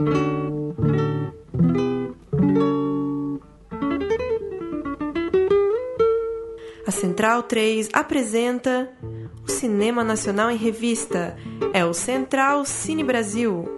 A Central 3 apresenta o Cinema Nacional em Revista. É o Central Cine Brasil.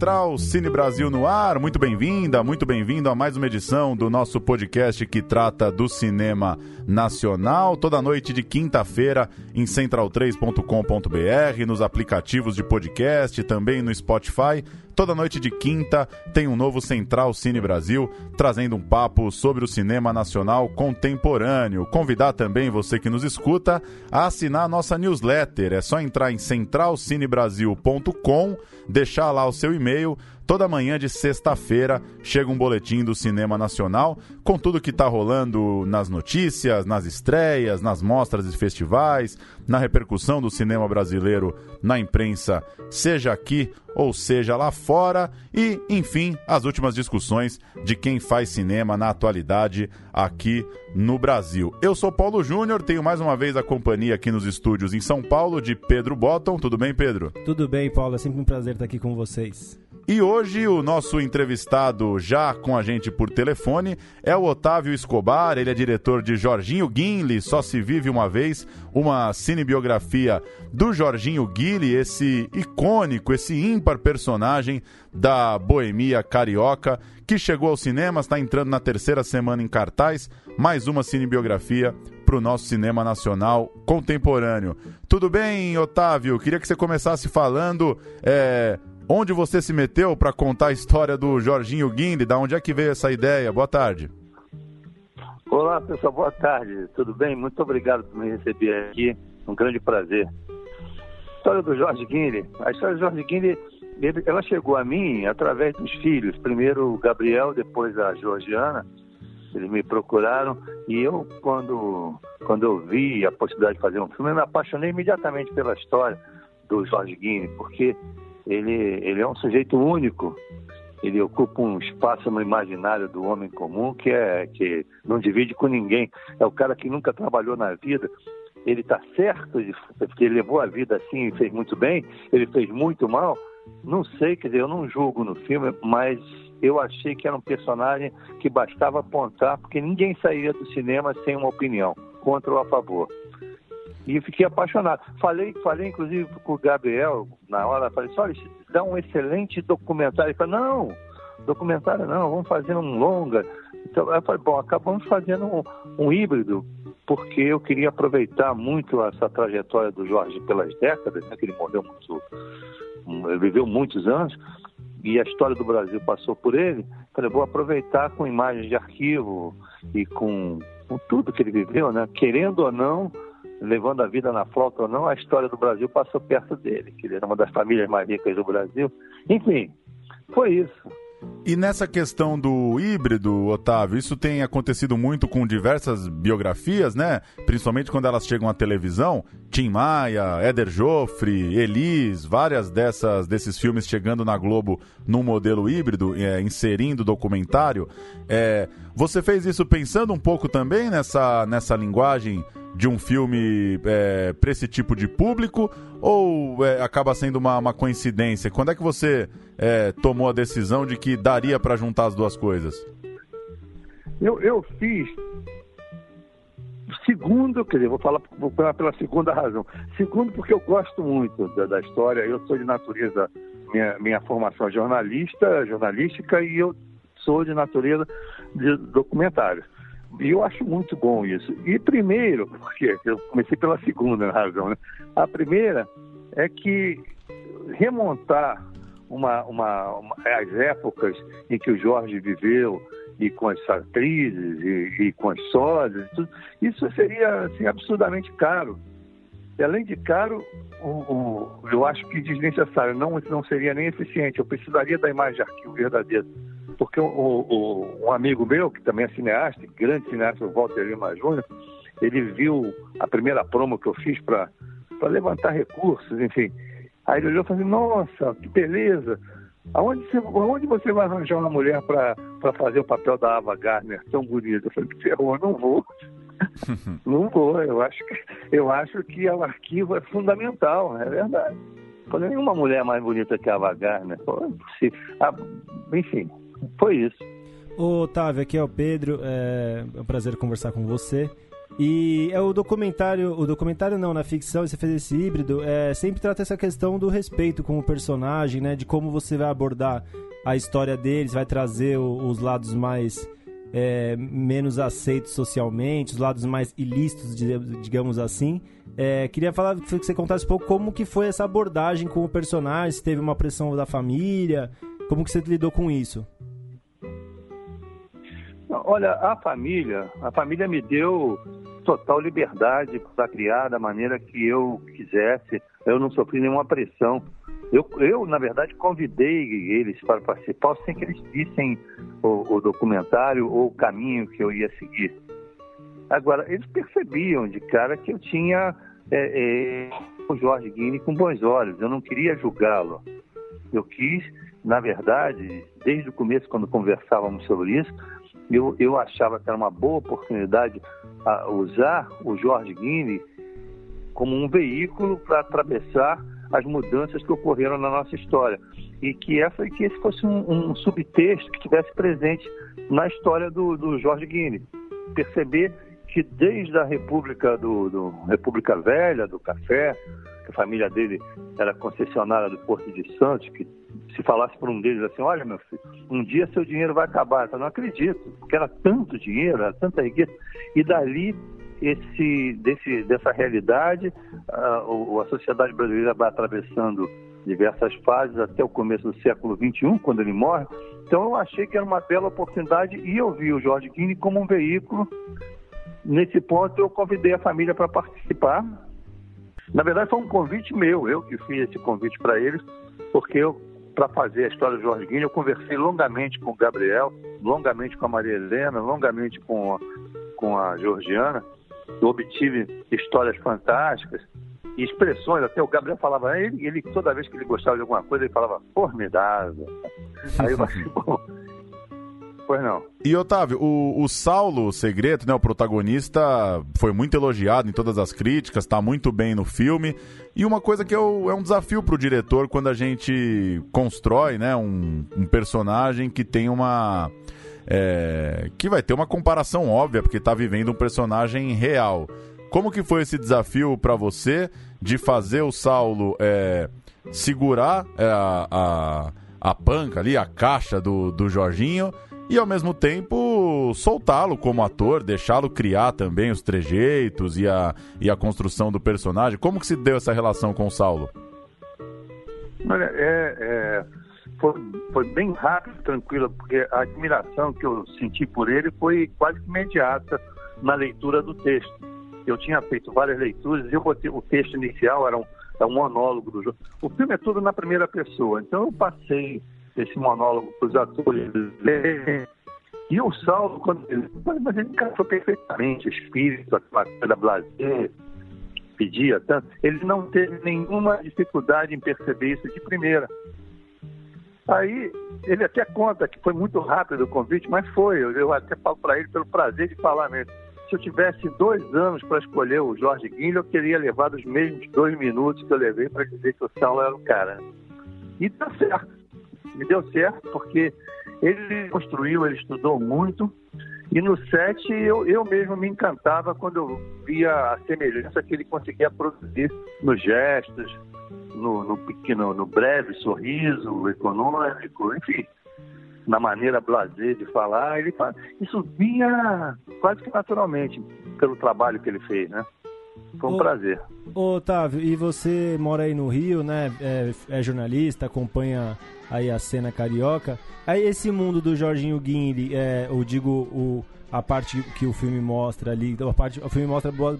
entraba Cine Brasil no ar. Muito bem-vinda, muito bem-vindo a mais uma edição do nosso podcast que trata do cinema nacional. Toda noite de quinta-feira em central3.com.br, nos aplicativos de podcast, também no Spotify. Toda noite de quinta tem um novo Central Cine Brasil, trazendo um papo sobre o cinema nacional contemporâneo. Convidar também você que nos escuta a assinar a nossa newsletter. É só entrar em centralcinebrasil.com, deixar lá o seu e-mail Toda manhã de sexta-feira chega um boletim do cinema nacional com tudo que está rolando nas notícias, nas estreias, nas mostras e festivais, na repercussão do cinema brasileiro na imprensa, seja aqui ou seja lá fora, e, enfim, as últimas discussões de quem faz cinema na atualidade aqui no Brasil. Eu sou Paulo Júnior, tenho mais uma vez a companhia aqui nos estúdios em São Paulo de Pedro Botton. Tudo bem, Pedro? Tudo bem, Paulo. É sempre um prazer estar aqui com vocês. E hoje o nosso entrevistado já com a gente por telefone é o Otávio Escobar, ele é diretor de Jorginho Guinle, Só se vive uma vez, uma cinebiografia do Jorginho Guinle, esse icônico, esse ímpar personagem da boemia carioca, que chegou ao cinema, está entrando na terceira semana em cartaz, mais uma cinebiografia para o nosso cinema nacional contemporâneo. Tudo bem, Otávio? Queria que você começasse falando é, onde você se meteu para contar a história do Jorginho Guinle, da onde é que veio essa ideia? Boa tarde. Olá, pessoal, boa tarde. Tudo bem? Muito obrigado por me receber aqui. Um grande prazer. História do Jorge Guinle. A história do Jorge Guinle, ela chegou a mim através dos filhos. Primeiro o Gabriel, depois a Georgiana. Eles me procuraram e eu, quando, quando eu vi a possibilidade de fazer um filme, eu me apaixonei imediatamente pela história do Jorge Guinle, porque ele, ele é um sujeito único. Ele ocupa um espaço no imaginário do homem comum que é que não divide com ninguém. É o cara que nunca trabalhou na vida. Ele está certo porque ele levou a vida assim e fez muito bem. Ele fez muito mal. Não sei, quer dizer, eu não julgo no filme, mas eu achei que era um personagem que bastava apontar, porque ninguém sairia do cinema sem uma opinião, contra ou a favor. E fiquei apaixonado. Falei, falei inclusive com o Gabriel na hora, falei assim, olha, dá um excelente documentário. Ele falou, não, documentário não, vamos fazer um longa. Então eu falei, bom, acabamos fazendo um, um híbrido, porque eu queria aproveitar muito essa trajetória do Jorge pelas décadas, né, que ele morreu muito, ele viveu muitos anos, e a história do Brasil passou por ele. Falei, vou aproveitar com imagens de arquivo e com, com tudo que ele viveu, né? Querendo ou não, levando a vida na flauta ou não, a história do Brasil passou perto dele, que ele era uma das famílias mais ricas do Brasil. Enfim, foi isso. E nessa questão do híbrido, Otávio, isso tem acontecido muito com diversas biografias, né? Principalmente quando elas chegam à televisão. Tim Maia, Éder Joffre, Elis, várias dessas desses filmes chegando na Globo num modelo híbrido, é, inserindo documentário. É, você fez isso pensando um pouco também nessa, nessa linguagem de um filme é, para esse tipo de público ou é, acaba sendo uma, uma, coincidência? Quando é que você é, tomou a decisão de que daria para juntar as duas coisas? Eu, eu fiz. Segundo, quer dizer, vou falar, vou falar pela segunda razão. Segundo, porque eu gosto muito da, da história. Eu sou de natureza, minha, minha formação é jornalista, jornalística, e eu sou de natureza de documentário. E eu acho muito bom isso. E primeiro, porque eu comecei pela segunda razão, né? A primeira é que remontar uma, uma, uma, as épocas em que o Jorge viveu e com as atrizes e, e com as sócias, isso seria assim, absurdamente caro. E além de caro, o, o, eu acho que desnecessário, não, não seria nem eficiente. Eu precisaria da imagem de arquivo verdadeira porque o, o, um amigo meu, que também é cineasta, grande cineasta, o Walter Lima Júnior, ele viu a primeira promo que eu fiz para levantar recursos, enfim. Aí ele olhou e falou assim, nossa, que beleza. Aonde você, aonde você vai arranjar uma mulher para fazer o papel da Ava Gardner tão bonita? Eu falei, ferrou, não vou. não vou. Eu acho, que, eu acho que o arquivo é fundamental, é verdade. Falei, nenhuma mulher mais bonita que a Ava Gardner. Pô, é ah, enfim, foi isso. Ô, Otávio, aqui é o Pedro. É um prazer conversar com você. E é o documentário, o documentário não, na ficção, você fez esse híbrido, é, sempre trata essa questão do respeito com o personagem, né? De como você vai abordar a história deles, vai trazer o, os lados mais é, menos aceitos socialmente, os lados mais ilícitos, digamos assim. É, queria falar que você contasse um pouco como que foi essa abordagem com o personagem, se teve uma pressão da família, como que você lidou com isso? Olha, a família, a família me deu total liberdade para criar da maneira que eu quisesse. Eu não sofri nenhuma pressão. Eu, eu na verdade, convidei eles para participar sem que eles vissem o, o documentário ou o caminho que eu ia seguir. Agora, eles percebiam de cara que eu tinha é, é, o Jorge Guine com bons olhos. Eu não queria julgá-lo. Eu quis, na verdade, desde o começo, quando conversávamos sobre isso, eu, eu achava que era uma boa oportunidade usar o Jorge Guine como um veículo para atravessar as mudanças que ocorreram na nossa história. E que essa que esse fosse um, um subtexto que estivesse presente na história do, do Jorge Guine. Perceber que desde a República do, do, República Velha, do café, que a família dele era concessionária do Porto de Santos, que se falasse por um deles assim, olha meu filho, um dia seu dinheiro vai acabar. Eu não acredito, porque era tanto dinheiro, era tanta riqueza. E dali, esse, desse, dessa realidade, a, a sociedade brasileira vai atravessando diversas fases até o começo do século XXI, quando ele morre. Então eu achei que era uma bela oportunidade e eu vi o Jorge Guine como um veículo. Nesse ponto eu convidei a família para participar. Na verdade foi um convite meu, eu que fiz esse convite para eles, porque eu para fazer a história do Jorge Guilherme, eu conversei longamente com o Gabriel, longamente com a Maria Helena, longamente com a, com a Georgiana. Eu obtive histórias fantásticas e expressões. Até o Gabriel falava, ele, ele toda vez que ele gostava de alguma coisa, ele falava formidável. Aí eu falei, bom, Não. E Otávio, o, o Saulo Segredo, né, o protagonista, foi muito elogiado em todas as críticas, está muito bem no filme. E uma coisa que é, um desafio para o diretor quando a gente constrói né, um, um personagem que tem uma. É, que vai ter uma comparação óbvia, porque está vivendo um personagem real. Como que foi esse desafio para você de fazer o Saulo é, segurar é, a, a, a panca ali, a caixa do, do Jorginho, e ao mesmo tempo soltá-lo como ator, deixá-lo criar também os trejeitos e a, e a construção do personagem. Como que se deu essa relação com o Saulo? Olha, é, é, foi, foi bem rápido, tranquilo, porque a admiração que eu senti por ele foi quase imediata na leitura do texto. Eu tinha feito várias leituras e o texto inicial, era um, era um monólogo do jogo. O filme é tudo na primeira pessoa, então eu passei esse monólogo para os atores E o Saulo, quando ele. Mas ele encaixou perfeitamente, o espírito, aquela coisa blazer, pedia tanto. Ele não teve nenhuma dificuldade em perceber isso de primeira. Aí ele até conta que foi muito rápido o convite, mas foi. Eu até falo para ele pelo prazer de falar mesmo. Se eu tivesse dois anos para escolher o Jorge Guilherme, eu teria levado os mesmos dois minutos que eu levei para dizer que o Saulo era o cara. E tá certo me deu certo, porque ele construiu, ele estudou muito. E no set eu, eu mesmo me encantava quando eu via a semelhança que ele conseguia produzir nos gestos, no, no pequeno, no breve sorriso econômico, enfim, na maneira blazer de falar. Ele, isso vinha quase que naturalmente pelo trabalho que ele fez, né? Foi um ô, prazer. Ô, Otávio, e você mora aí no Rio, né? É, é, jornalista, acompanha aí a cena carioca. Aí esse mundo do Jorginho Guinle, é, eu digo o, a parte que o filme mostra ali, a parte, o filme mostra boa,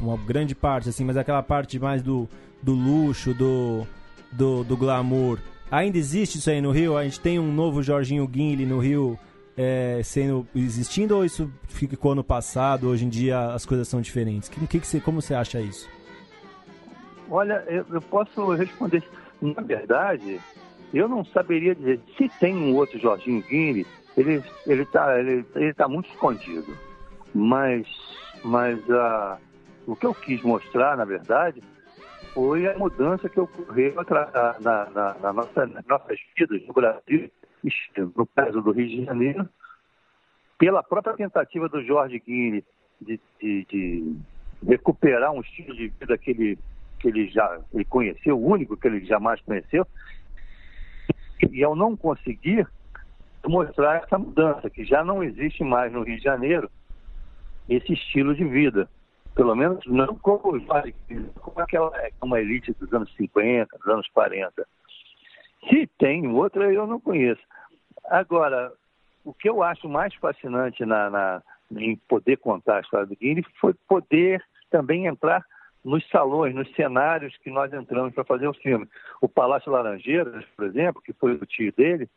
uma grande parte, assim, mas aquela parte mais do, do luxo, do, do, do glamour. Ainda existe isso aí no Rio? A gente tem um novo Jorginho Guinle no Rio é, sendo existindo ou isso ficou no passado? Hoje em dia as coisas são diferentes. Que, que, que você, como você acha isso? Olha, eu, eu posso responder. na verdade, eu não saberia dizer. Se tem um outro Jorginho Guinle, ele ele está ele, ele tá muito escondido. Mas, mas uh, o que eu quis mostrar, na verdade, foi a mudança que ocorreu na, na, na, na nossa, nas nossas vidas no Brasil, no caso do Rio de Janeiro, pela própria tentativa do Jorge Guinle de, de, de, recuperar um estilo de vida que ele, que ele já ele conheceu, o único que ele jamais conheceu, e ao não conseguir mostrar essa mudança, que já não existe mais no Rio de Janeiro esse estilo de vida. Pelo menos não como, como aquela uma elite dos anos 50, dos anos 40. Se tem outra, eu não conheço. Agora, o que eu acho mais fascinante na, na, em poder contar a história do Guilherme foi poder também entrar nos salões, nos cenários que nós entramos para fazer o filme. O Palácio Laranjeiras, por exemplo, que foi o tio dele,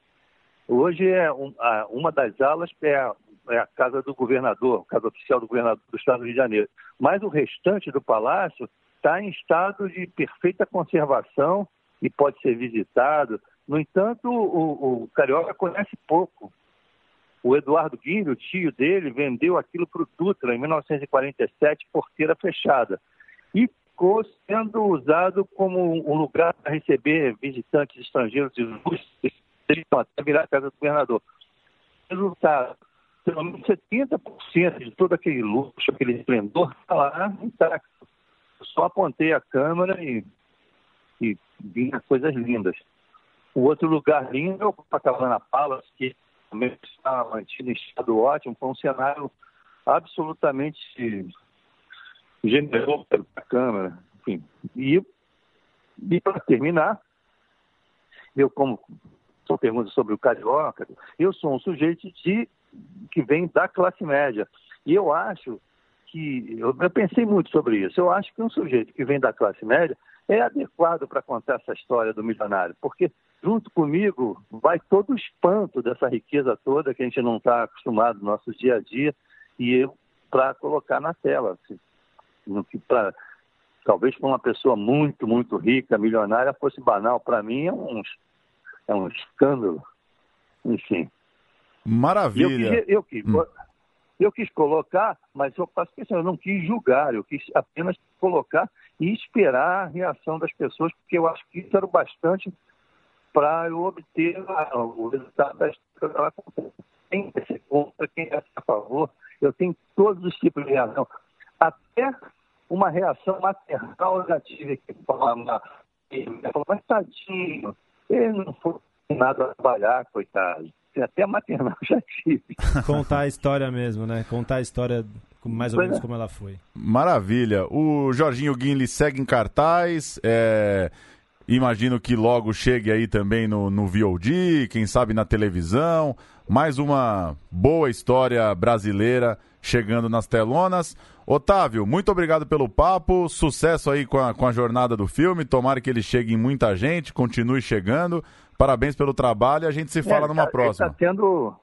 hoje é um, a, uma das alas é a, é a, casa do governador, a casa oficial do governador do estado do Rio de Janeiro. Mas o restante do palácio está em estado de perfeita conservação e pode ser visitado. No entanto, o, o Carioca conhece pouco. O Eduardo Guilherme, o tio dele, vendeu aquilo para o Dutra em 1947, porteira fechada. E ficou sendo usado como um lugar para receber visitantes estrangeiros e até virar a casa do governador. Resultado, pelo menos 70% de todo aquele luxo, aquele esplendor, está lá intacto. Só apontei a câmera e, e vinha coisas lindas. O outro lugar lindo é o Copacabana Palace, que também está mantido em estado ótimo, foi um cenário absolutamente generoso para a Câmara. Enfim. E, e para terminar, eu como sua pergunta sobre o carioca, eu sou um sujeito de, que vem da classe média. E eu acho que, eu, eu pensei muito sobre isso, eu acho que um sujeito que vem da classe média é adequado para contar essa história do milionário, porque junto comigo vai todo o espanto dessa riqueza toda que a gente não está acostumado no nosso dia a dia e eu para colocar na tela. Assim, pra, talvez para uma pessoa muito, muito rica, milionária, fosse banal. Para mim é um, é um escândalo. Enfim. Maravilha. Eu quis, eu hum. eu quis colocar, mas eu faço questão, eu não quis julgar, eu quis apenas colocar e esperar a reação das pessoas, porque eu acho que isso era o bastante para eu obter o resultado da história. Quem é contra, quem é a favor, eu tenho todos os tipos de reação. Até uma reação maternal negativa que fala, mas tadinho, ele não foi nada a trabalhar, coitado. Até maternal já tive. Contar a história mesmo, né? Contar a história mais ou menos é. como ela foi. Maravilha. O Jorginho Guinle segue em cartaz. É... Imagino que logo chegue aí também no, no VOD, quem sabe na televisão. Mais uma boa história brasileira chegando nas telonas. Otávio, muito obrigado pelo papo. Sucesso aí com a, com a jornada do filme. Tomara que ele chegue em muita gente, continue chegando. Parabéns pelo trabalho e a gente se fala é, numa tá, próxima. Ele está tendo,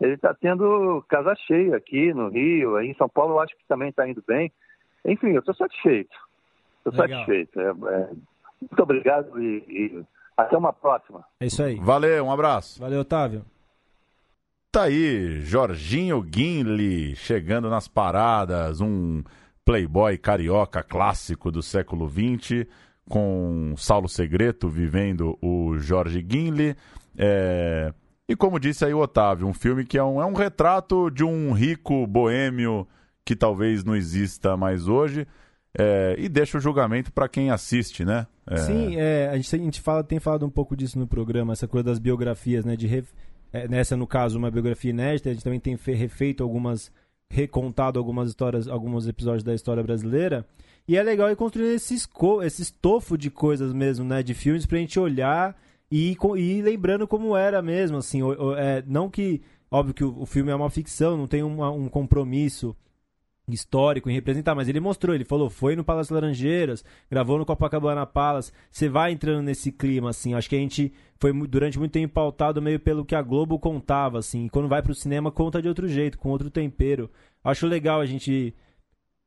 ele tá tendo casa cheia aqui no Rio, aí em São Paulo eu acho que também está indo bem. Enfim, eu estou satisfeito. Estou satisfeito. É, é muito obrigado e, e até uma próxima. É isso aí. Valeu, um abraço. Valeu, Otávio. Tá aí, Jorginho Guinle chegando nas paradas, um playboy carioca clássico do século XX, com Saulo Segreto vivendo o Jorge Guinle. É... E como disse aí o Otávio, um filme que é um, é um retrato de um rico boêmio que talvez não exista mais hoje. É, e deixa o julgamento para quem assiste, né? É... Sim, é, a, gente, a gente fala, tem falado um pouco disso no programa, essa coisa das biografias, né? De re... É, nessa, no caso, uma biografia inédita, a gente também tem refeito algumas, recontado algumas histórias, alguns episódios da história brasileira. E é legal ir construindo esse, esse estofo de coisas mesmo, né? De filmes pra gente olhar e, e lembrando como era mesmo, assim. É, não que, óbvio que o, o filme é uma ficção, não tem uma, um compromisso histórico em representar, mas ele mostrou, ele falou, foi no Palácio Laranjeiras, gravou no Copacabana Palace, você vai entrando nesse clima, assim, acho que a gente foi durante muito tempo pautado meio pelo que a Globo contava, assim, e quando vai pro cinema conta de outro jeito, com outro tempero. Acho legal a gente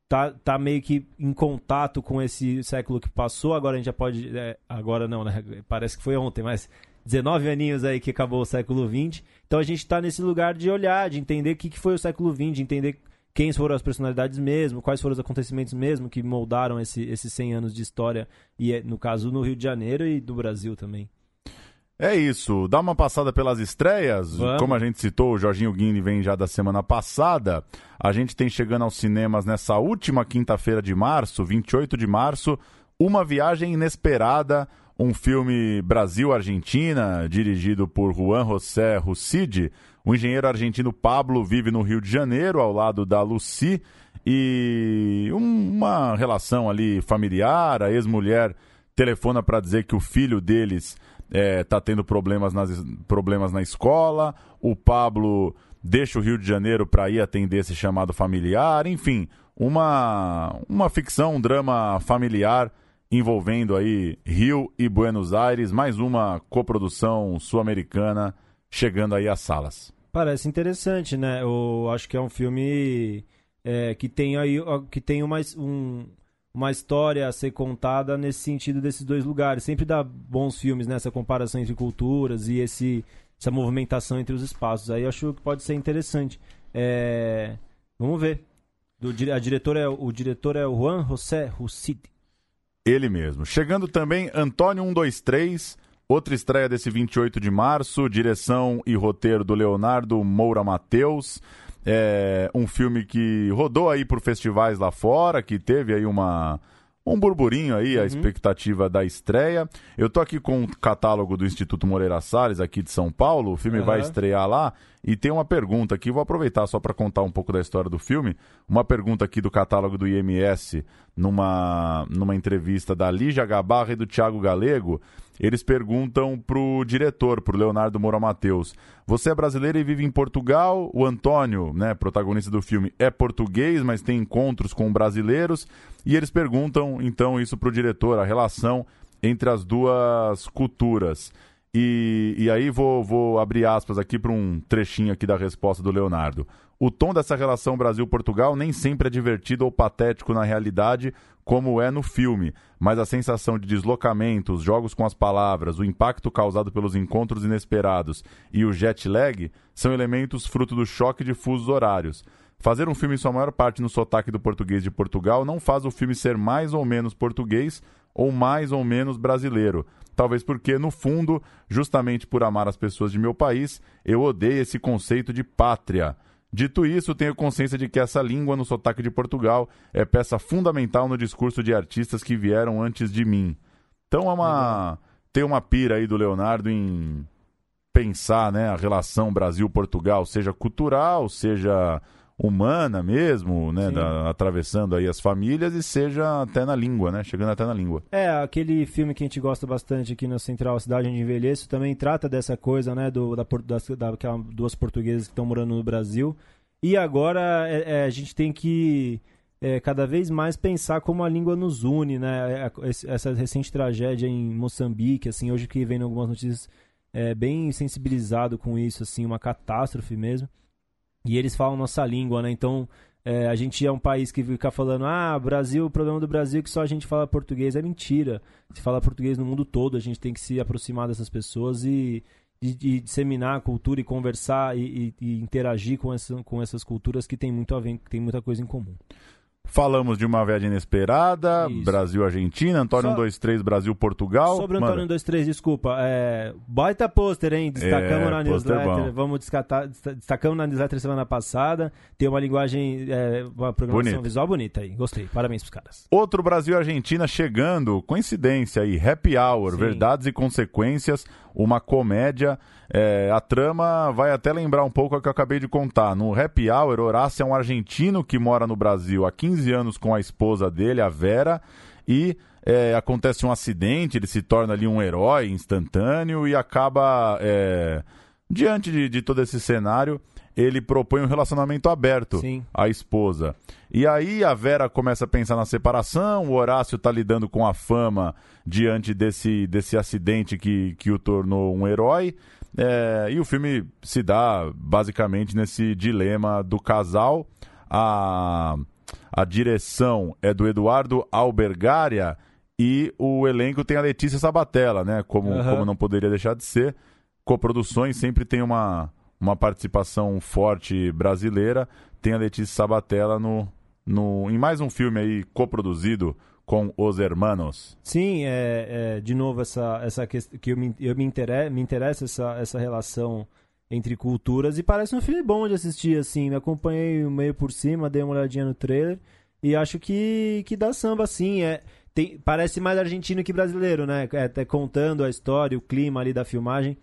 tá, tá meio que em contato com esse século que passou. Agora a gente já pode. É, agora não, né? Parece que foi ontem, mas 19 aninhos aí que acabou o século XX. Então a gente está nesse lugar de olhar, de entender o que, que foi o século XX, de entender quem foram as personalidades mesmo, quais foram os acontecimentos mesmo que moldaram esse, esses 100 anos de história, e é, no caso no Rio de Janeiro e do Brasil também. É isso, dá uma passada pelas estreias. Vamos. Como a gente citou, o Jorginho Guini vem já da semana passada. A gente tem chegando aos cinemas nessa última quinta-feira de março, 28 de março, Uma Viagem Inesperada, um filme Brasil-Argentina, dirigido por Juan José Rucide. O engenheiro argentino Pablo vive no Rio de Janeiro, ao lado da Lucy, e um- uma relação ali familiar. A ex-mulher telefona para dizer que o filho deles está tendo problemas, nas, problemas na escola. O Pablo deixa o Rio de Janeiro para ir atender esse chamado familiar. Enfim, uma, uma ficção, um drama familiar envolvendo aí Rio e Buenos Aires. Mais uma coprodução sul-americana chegando aí às salas. Parece interessante, né? Eu acho que é um filme é, que tem aí que tem uma, um- uma história a ser contada nesse sentido desses dois lugares. Sempre dá bons filmes nessa comparação entre culturas e esse, essa movimentação entre os espaços. Aí eu acho que pode ser interessante. É, vamos ver. Do a diretora é, o diretor é o Juan José Rucid. Ele mesmo. Chegando também Antônio 123, outra estreia desse 28 de março, direção e roteiro do Leonardo Moura Mateus. É um filme que rodou aí por festivais lá fora, que teve aí uma um burburinho aí, a expectativa da estreia. Eu tô aqui com o catálogo do Instituto Moreira Salles, aqui de São Paulo. O filme vai Aham. estrear lá e tem uma pergunta aqui. Vou aproveitar só para contar um pouco da história do filme. Uma pergunta aqui do catálogo do IMS, numa, numa entrevista da Lígia Gabarra e do Thiago Galego. Eles perguntam pro diretor, pro Leonardo Moura Mateus: Você é brasileiro e vive em Portugal? O Antônio, né, protagonista do filme, é português, mas tem encontros com brasileiros. E eles perguntam, então, isso pro diretor, a relação entre as duas culturas. E, e aí vou, vou abrir aspas aqui para um trechinho aqui da resposta do Leonardo. O tom dessa relação Brasil-Portugal nem sempre é divertido ou patético na realidade, como é no filme, mas a sensação de deslocamento, os jogos com as palavras, o impacto causado pelos encontros inesperados e o jet lag são elementos fruto do choque de fusos horários. Fazer um filme em sua maior parte no sotaque do português de Portugal não faz o filme ser mais ou menos português ou mais ou menos brasileiro. Talvez porque, no fundo, justamente por amar as pessoas de meu país, eu odeio esse conceito de pátria. Dito isso, tenho consciência de que essa língua no sotaque de Portugal é peça fundamental no discurso de artistas que vieram antes de mim. Então é uma. Tem uma pira aí do Leonardo em pensar né, a relação Brasil-Portugal, seja cultural, seja humana mesmo, né, da- atravessando aí as famílias e seja até na língua, né, chegando até na língua. É, aquele filme que a gente gosta bastante aqui na Central Cidade Onde Envelheço também trata dessa coisa, né, do, da, das, daquela, duas portuguesas que estão morando no Brasil. E agora é, é, a gente tem que é, cada vez mais pensar como a língua nos une, né? É, Essa recente tragédia em Moçambique, assim, hoje que vem algumas notícias é, bem sensibilizado com isso, assim, uma catástrofe mesmo. E eles falam nossa língua, né? Então é, a gente é um país que fica falando, ah, Brasil, o problema do Brasil é que só a gente fala português. É mentira. Se fala português no mundo todo, a gente tem que se aproximar dessas pessoas e, e- e disseminar a cultura e conversar e, e- e interagir com, essa, com essas culturas que tem muito a ver, tem muita coisa em comum. Falamos de uma viagem inesperada, Isso. Brasil-Argentina, Antônio Só- 123 Brasil-Portugal. Sobre o. Antônio 23, desculpa. É, baita pôster, hein? Destacamos É, na newsletter. Vamos descatar, desta- destacamos na newsletter semana passada. Tem uma linguagem, é, uma programação Bonito. visual bonita aí. Gostei. Parabéns pros caras. Outro Brasil e Argentina chegando, coincidência aí, Happy Hour, Sim. Verdades e Consequências, uma comédia. É, a trama vai até lembrar um pouco a que eu acabei de contar. No Happy Hour, Horácio é um argentino que mora no Brasil há 15 anos com a esposa dele, a Vera, e é, acontece um acidente, ele se torna ali um herói instantâneo e acaba, é, diante de, de todo esse cenário, ele propõe um relacionamento aberto Sim. a esposa. E aí a Vera começa a pensar na separação, o Horácio tá lidando com a fama diante desse, desse acidente que, que o tornou um herói. É, e o filme se dá basicamente nesse dilema do casal. A, a direção é do Eduardo Albergaria e o elenco tem a Letícia Sabatella, né? Como, Aham. como não poderia deixar de ser. Coproduções sempre tem uma, uma participação forte brasileira. Tem a Letícia Sabatella no, no, em mais um filme aí coproduzido com os hermanos. Sim, é, é, de novo essa essa questão que eu me eu me, intere, me interessa essa essa relação entre culturas e parece um filme bom de assistir assim. Me acompanhei meio por cima, dei uma olhadinha no trailer e acho que que dá samba assim, é tem, parece mais argentino que brasileiro, né? É, tá contando a história, o clima ali da filmagem,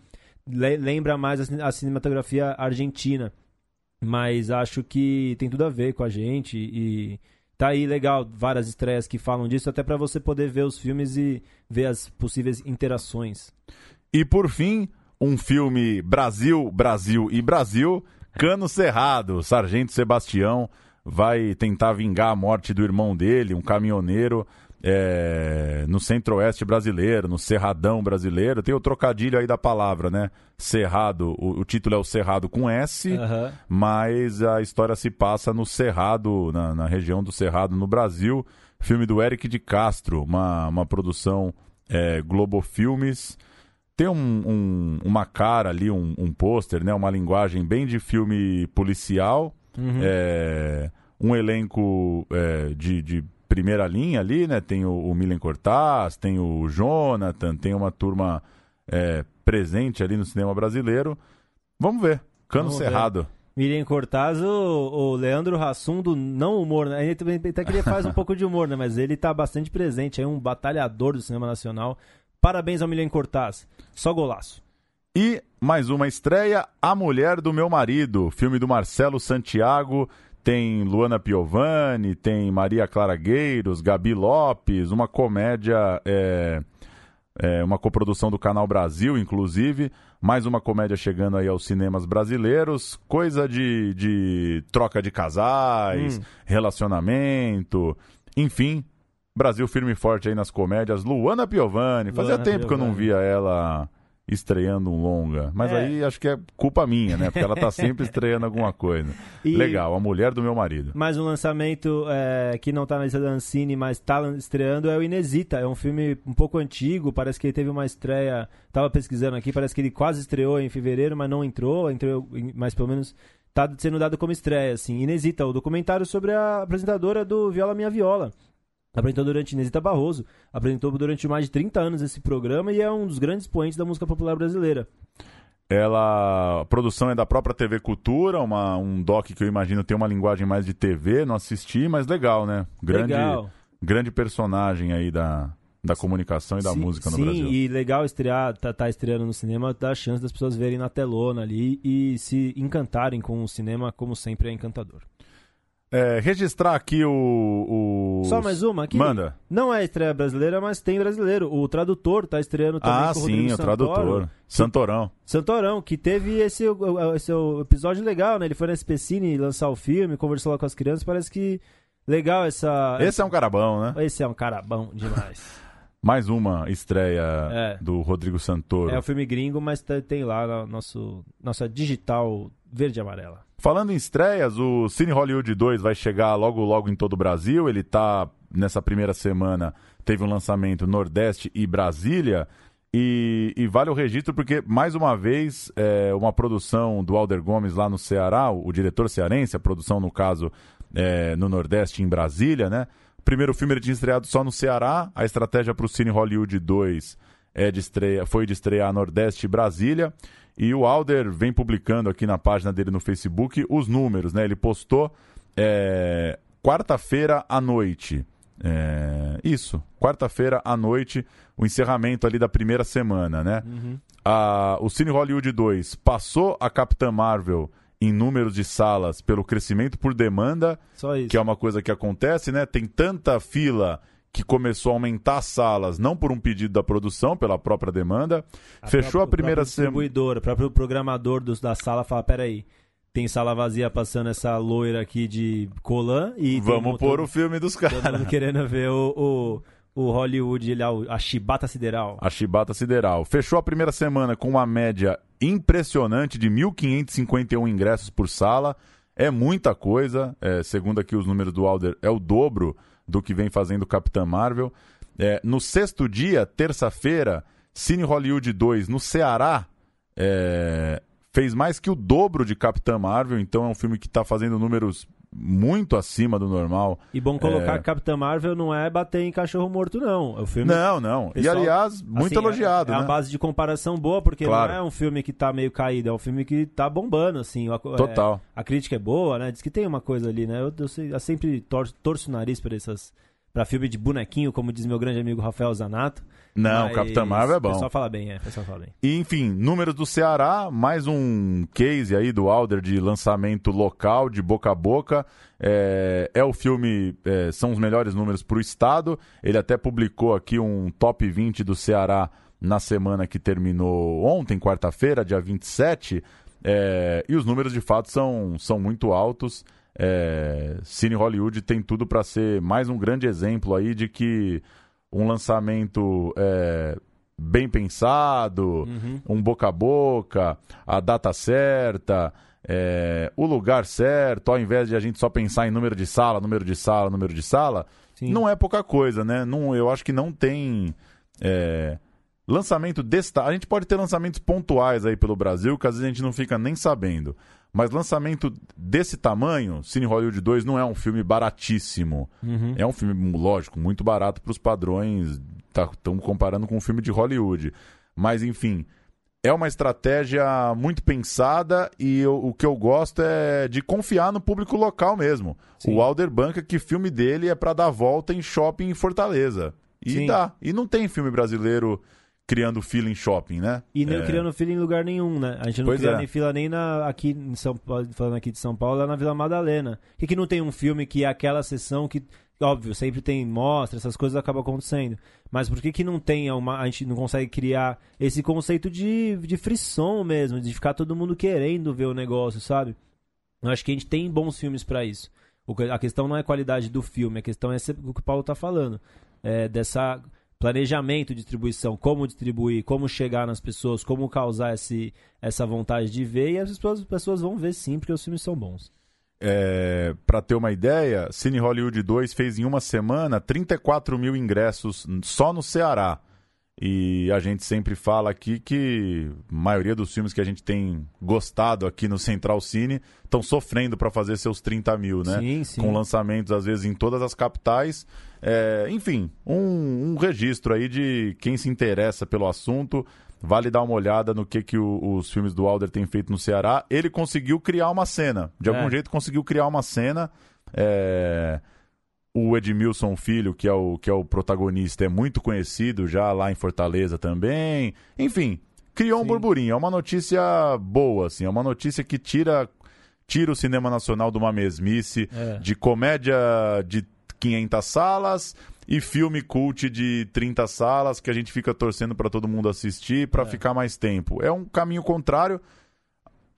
le- lembra mais a, a cinematografia argentina. Mas acho que tem tudo a ver com a gente e tá aí legal, várias estreias que falam disso, até pra você poder ver os filmes e ver as possíveis interações. E por fim, um filme Brasil, Brasil e Brasil, Cano Cerrado. Sargento Sebastião vai tentar vingar a morte do irmão dele, um caminhoneiro, é, no centro-oeste brasileiro, no Cerradão brasileiro. Tem o trocadilho aí da palavra, né? Cerrado, o, o título é o Cerrado com S, Aham. mas a história se passa no Cerrado, na, na região do Cerrado, no Brasil. Filme do Eric de Castro, uma, uma produção é, Globo Filmes. Tem um, um- uma cara ali, um, um pôster, né? uma linguagem bem de filme policial. Uhum. É, um elenco é, de, de primeira linha ali, né? Tem o, o Milen Cortaz, tem o Jonathan, tem uma turma é, presente ali no cinema brasileiro. Vamos ver. Cano Vamos ver. Cerrado. Miriam Cortaz, o, o Leandro Hassum do não humor, né? Ele também até que ele faz um pouco de humor, né? Mas ele tá bastante presente, é um batalhador do cinema nacional. Parabéns ao Miriam Cortaz. Só golaço. E mais uma estreia, A Mulher do Meu Marido, filme do Marcelo Santiago. Tem Luana Piovani, tem Maria Clara Gueiros, Gabi Lopes, uma comédia, é, é, uma coprodução do Canal Brasil, inclusive. Mais uma comédia chegando aí aos cinemas brasileiros. Coisa de, de troca de casais, Hum. relacionamento, enfim. Brasil firme e forte aí nas comédias. Luana Piovani, fazia Luana tempo que eu não Piovani. via ela estreando um longa. Mas É. aí acho que é culpa minha, né? Porque ela tá sempre estreando alguma coisa. E- Legal, a mulher do meu marido. Mais um lançamento é, que não tá na lista da Ancine, mas tá estreando, é o Inesita. É um filme um pouco antigo, parece que ele teve uma estreia. Tava pesquisando aqui, parece que ele quase estreou em fevereiro, mas não entrou, entrou, mas pelo menos tá sendo dado como estreia, assim. Inesita, o documentário sobre a apresentadora do Viola Minha Viola. Apresentou durante Inesita Barroso, apresentou durante mais de 30 anos esse programa e é um dos grandes expoentes da música popular brasileira. Ela, a produção é da própria TV Cultura, uma, um doc que eu imagino tem uma linguagem mais de TV, não assisti, mas legal, né? Grande, Legal. grande personagem aí da, da comunicação e da Sim- música no sim, Brasil. e legal estrear, tá, tá estreando no cinema, dá a chance das pessoas verem na telona ali e se encantarem com o cinema, como sempre é encantador. É, registrar aqui o, o- Só mais uma aqui? Manda. Não é estreia brasileira, mas tem brasileiro. O tradutor tá estreando também Ah, com o sim, Rodrigo o Santoro. tradutor. Santorão. Santorão, que teve esse, esse episódio legal, né? Ele foi na SPCine lançar o filme, conversou lá com as crianças, parece que legal essa... Esse é um cara bom, né? Esse é um cara bom demais. Mais uma estreia É. do Rodrigo Santoro. é o filme gringo, mas tá- tem lá nosso, nossa digital verde e amarela. Falando em estreias, o Cine Hollywood 2 vai chegar logo logo em todo o Brasil. Ele tá nessa primeira semana teve um lançamento Nordeste e Brasília. E, e vale o registro porque, mais uma vez, é uma produção do Alder Gomes lá no Ceará, o, o diretor cearense, a produção, no caso, é, no Nordeste, em Brasília, né? O primeiro filme ele tinha estreado só no Ceará, a estratégia para o Cine Hollywood 2 é de estreia, foi de estrear Nordeste e Brasília. E o Alder vem publicando aqui na página dele no Facebook os números, né? Ele postou é, quarta-feira à noite. É, isso, quarta-feira à noite, o encerramento ali da primeira semana, né? A- o Cine Hollywood 2 passou a Capitã Marvel em números de salas pelo crescimento por demanda, que é uma coisa que acontece, né? Tem tanta fila que começou a aumentar as salas, não por um pedido da produção, pela própria demanda. Fechou a própria- primeira próprio semana. distribuidor, o próprio programador dos- da sala fala, peraí, tem sala vazia passando essa loira aqui de Colan e Vamos um- pôr o filme dos caras. querendo ver o, o, o Hollywood, lá, o- a chibata sideral. A Chibata Sideral. Fechou a primeira semana com uma média impressionante de 1.551 ingressos por sala. É muita coisa. É, segundo aqui os números do Alder, é o dobro do que vem fazendo Capitã Marvel. É, no sexto dia, terça-feira, Cine Hollywood 2 no Ceará é, fez mais que o dobro de Capitã Marvel, então é um filme que está fazendo números muito acima do normal. E bom colocar é... que Capitã Marvel não é bater em cachorro morto, não. É o filme. Não, não. Pessoal, e aliás, muito assim, elogiado. É, é né? uma base de comparação boa, porque claro. não é um filme que tá meio caído, é um filme que tá bombando, assim. Total. É, a crítica é boa, né? Diz que tem uma coisa ali, né? Eu, eu, eu sempre torço, torço o nariz para essas para filme de bonequinho, como diz meu grande amigo Rafael Zanato. Não, Mas... Capitão Marvel é bom. O pessoal fala bem, é. Pessoal fala bem. E, enfim, números do Ceará, mais um case aí do Alder de lançamento local, de boca a boca. É, é o filme, é, são os melhores números para o estado. Ele até publicou aqui um top 20 do Ceará na semana que terminou ontem, quarta-feira, dia 27. É, e os números de fato são, são muito altos é, Cine Hollywood tem tudo para ser mais um grande exemplo aí de que um lançamento é, bem pensado, uhum. um boca a boca, a data certa, é, o lugar certo, ao invés de a gente só pensar em número de sala, número de sala, número de sala, Sim. não é pouca coisa, né? Não, eu acho que não tem. É, lançamento desse. A gente pode ter lançamentos pontuais aí pelo Brasil, que às vezes a gente não fica nem sabendo. Mas lançamento desse tamanho, Cine Hollywood 2 não é um filme baratíssimo. Uhum. É um filme, lógico, muito barato para os padrões. Estamos tá, comparando com um filme de Hollywood. Mas, enfim, é uma estratégia muito pensada e eu, o que eu gosto é de confiar no público local mesmo. Sim. O Alder Banca, que filme dele é para dar volta em shopping em Fortaleza. E Sim. dá. E não tem filme brasileiro criando fila em shopping, né? E nem é... criando fila em lugar nenhum, né? A gente não pois cria é. nem fila nem na, aqui em São Paulo, falando aqui de São Paulo, lá na Vila Madalena. Por que, que não tem um filme que é aquela sessão que, óbvio, sempre tem mostra, essas coisas acabam acontecendo. Mas por que, que não tem uma. A gente não consegue criar esse conceito de, de frisson mesmo, de ficar todo mundo querendo ver o negócio, sabe? Eu acho que a gente tem bons filmes para isso. A questão não é a qualidade do filme, a questão é o que o Paulo tá falando. É dessa planejamento, distribuição, como distribuir, como chegar nas pessoas, como causar esse, essa vontade de ver, e as pessoas, as pessoas vão ver sim, porque os filmes são bons. É, para ter uma ideia, Cine Hollywood 2 fez em uma semana 34 mil ingressos só no Ceará. E a gente sempre fala aqui que a maioria dos filmes que a gente tem gostado aqui no Central Cine estão sofrendo para fazer seus 30 mil, né? Sim, sim. Com lançamentos, às vezes, em todas as capitais. É, enfim, um, um, registro aí de quem se interessa pelo assunto. Vale dar uma olhada no que, que o, os filmes do Alder têm feito no Ceará. Ele conseguiu criar uma cena. De algum é. jeito conseguiu criar uma cena. É o Edmilson Filho, que é o, que é o protagonista, é muito conhecido já lá em Fortaleza também. Enfim, criou Sim. um burburinho. É uma notícia boa, assim. É uma notícia que tira, tira o cinema nacional de uma mesmice, é. de comédia de 500 salas e filme cult de 30 salas que a gente fica torcendo para todo mundo assistir para é. ficar mais tempo. É um caminho contrário.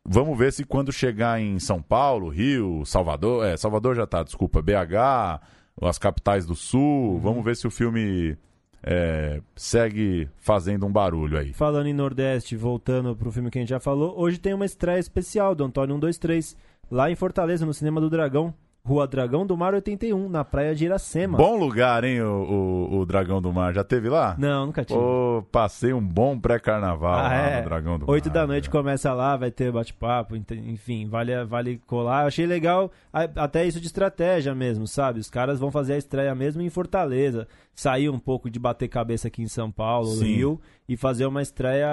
Vamos ver se quando chegar em São Paulo, Rio, Salvador, é, Salvador já tá, desculpa, BH, as capitais do sul. Uhum. Vamos ver se o filme é, segue fazendo um barulho aí. Falando em Nordeste, voltando pro filme que a gente já falou, hoje tem uma estreia especial do Antônio 123, lá em Fortaleza, no Cinema do Dragão. Rua Dragão do Mar 81, na praia de Iracema. Bom lugar, hein, o, o, o Dragão do Mar. Já teve lá? Não, nunca tive. Oh, passei um bom pré-carnaval ah, lá é? no Dragão do Oito Mar. da noite começa lá, vai ter bate-papo, enfim, vale, vale colar. Eu achei legal até isso de estratégia mesmo, sabe? Os caras vão fazer a estreia mesmo em Fortaleza. Sair um pouco de bater cabeça aqui em São Paulo, Sim. Rio, e fazer uma estreia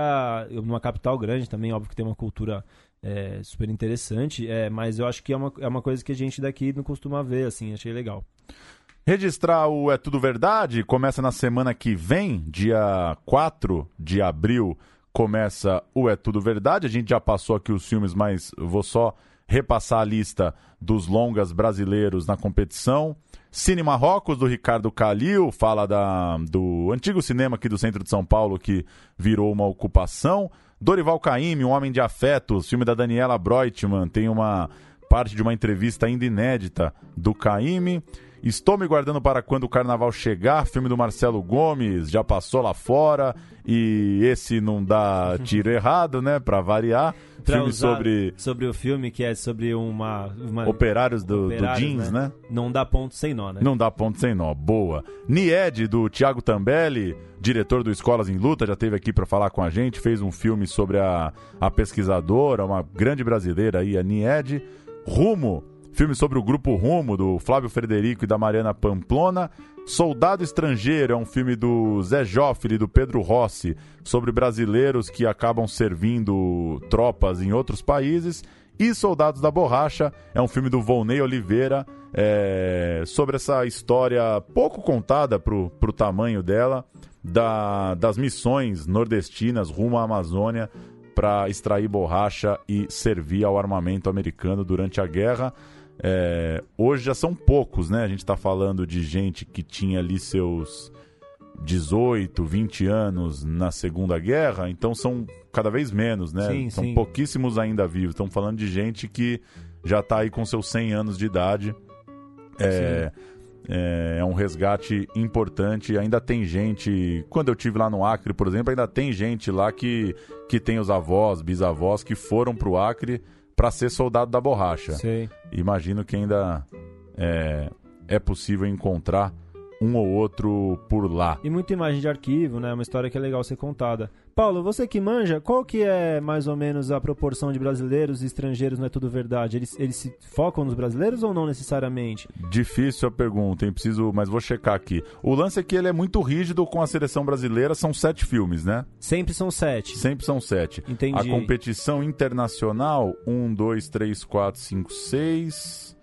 numa capital grande também, óbvio que tem uma cultura é, super interessante, é, mas eu acho que é uma, é uma coisa que a gente daqui não costuma ver, assim, achei legal. Registrar o É Tudo Verdade começa na semana que vem, dia 4 de abril, começa o É Tudo Verdade. A gente já passou aqui os filmes, mas vou só repassar a lista dos longas brasileiros na competição. Cine Marrocos, do Ricardo Calil, fala da, do antigo cinema aqui do centro de São Paulo que virou uma ocupação. Dorival Caymmi, Um Homem de Afetos, filme da Daniela Breutmann, tem uma parte de uma entrevista ainda inédita do Caymmi. Estou me guardando para quando o carnaval chegar. Filme do Marcelo Gomes, já passou lá fora. E esse não dá tiro errado, né? Pra variar. Pra filme sobre sobre o filme que é sobre uma, uma operários do, do operários, jeans, né? Não dá ponto sem nó, né? Não dá ponto sem nó. Boa. Nied, do Thiago Tambelli, diretor do Escolas em Luta, já esteve aqui para falar com a gente. Fez um filme sobre a, a pesquisadora, uma grande brasileira aí, a Nied. Rumo, filme sobre o grupo Rumo, do Flávio Frederico e da Mariana Pamplona. Soldado Estrangeiro é um filme do Zé Joffre e do Pedro Rossi sobre brasileiros que acabam servindo tropas em outros países. E Soldados da Borracha é um filme do Volney Oliveira é, sobre essa história pouco contada pro, pro tamanho dela, da, das missões nordestinas rumo à Amazônia para extrair borracha e servir ao armamento americano durante a guerra. É, hoje já são poucos, né? A gente está falando de gente que tinha ali seus 18, 20 anos na Segunda Guerra, então são cada vez menos, né? Sim, são sim. pouquíssimos ainda vivos. Estamos falando de gente que já está aí com seus 100 anos de idade. É, é, é um resgate importante. Ainda tem gente. Quando eu tive lá no Acre, por exemplo, ainda tem gente lá que, que tem os avós, bisavós que foram pro Acre para ser soldado da borracha. Sei. Imagino que ainda é, é possível encontrar um ou outro por lá. E muita imagem de arquivo, né? Uma história que é legal ser contada. Paulo, você que manja, qual que é mais ou menos a proporção de brasileiros e estrangeiros não é tudo verdade? Eles, eles se focam nos brasileiros ou não necessariamente? Difícil a pergunta, hein? Preciso, mas vou checar aqui. O lance é que ele é muito rígido com a seleção brasileira. São sete filmes, né? Sempre são sete. Sempre são sete. Entendi. A competição internacional, um, dois, três, quatro, cinco, seis.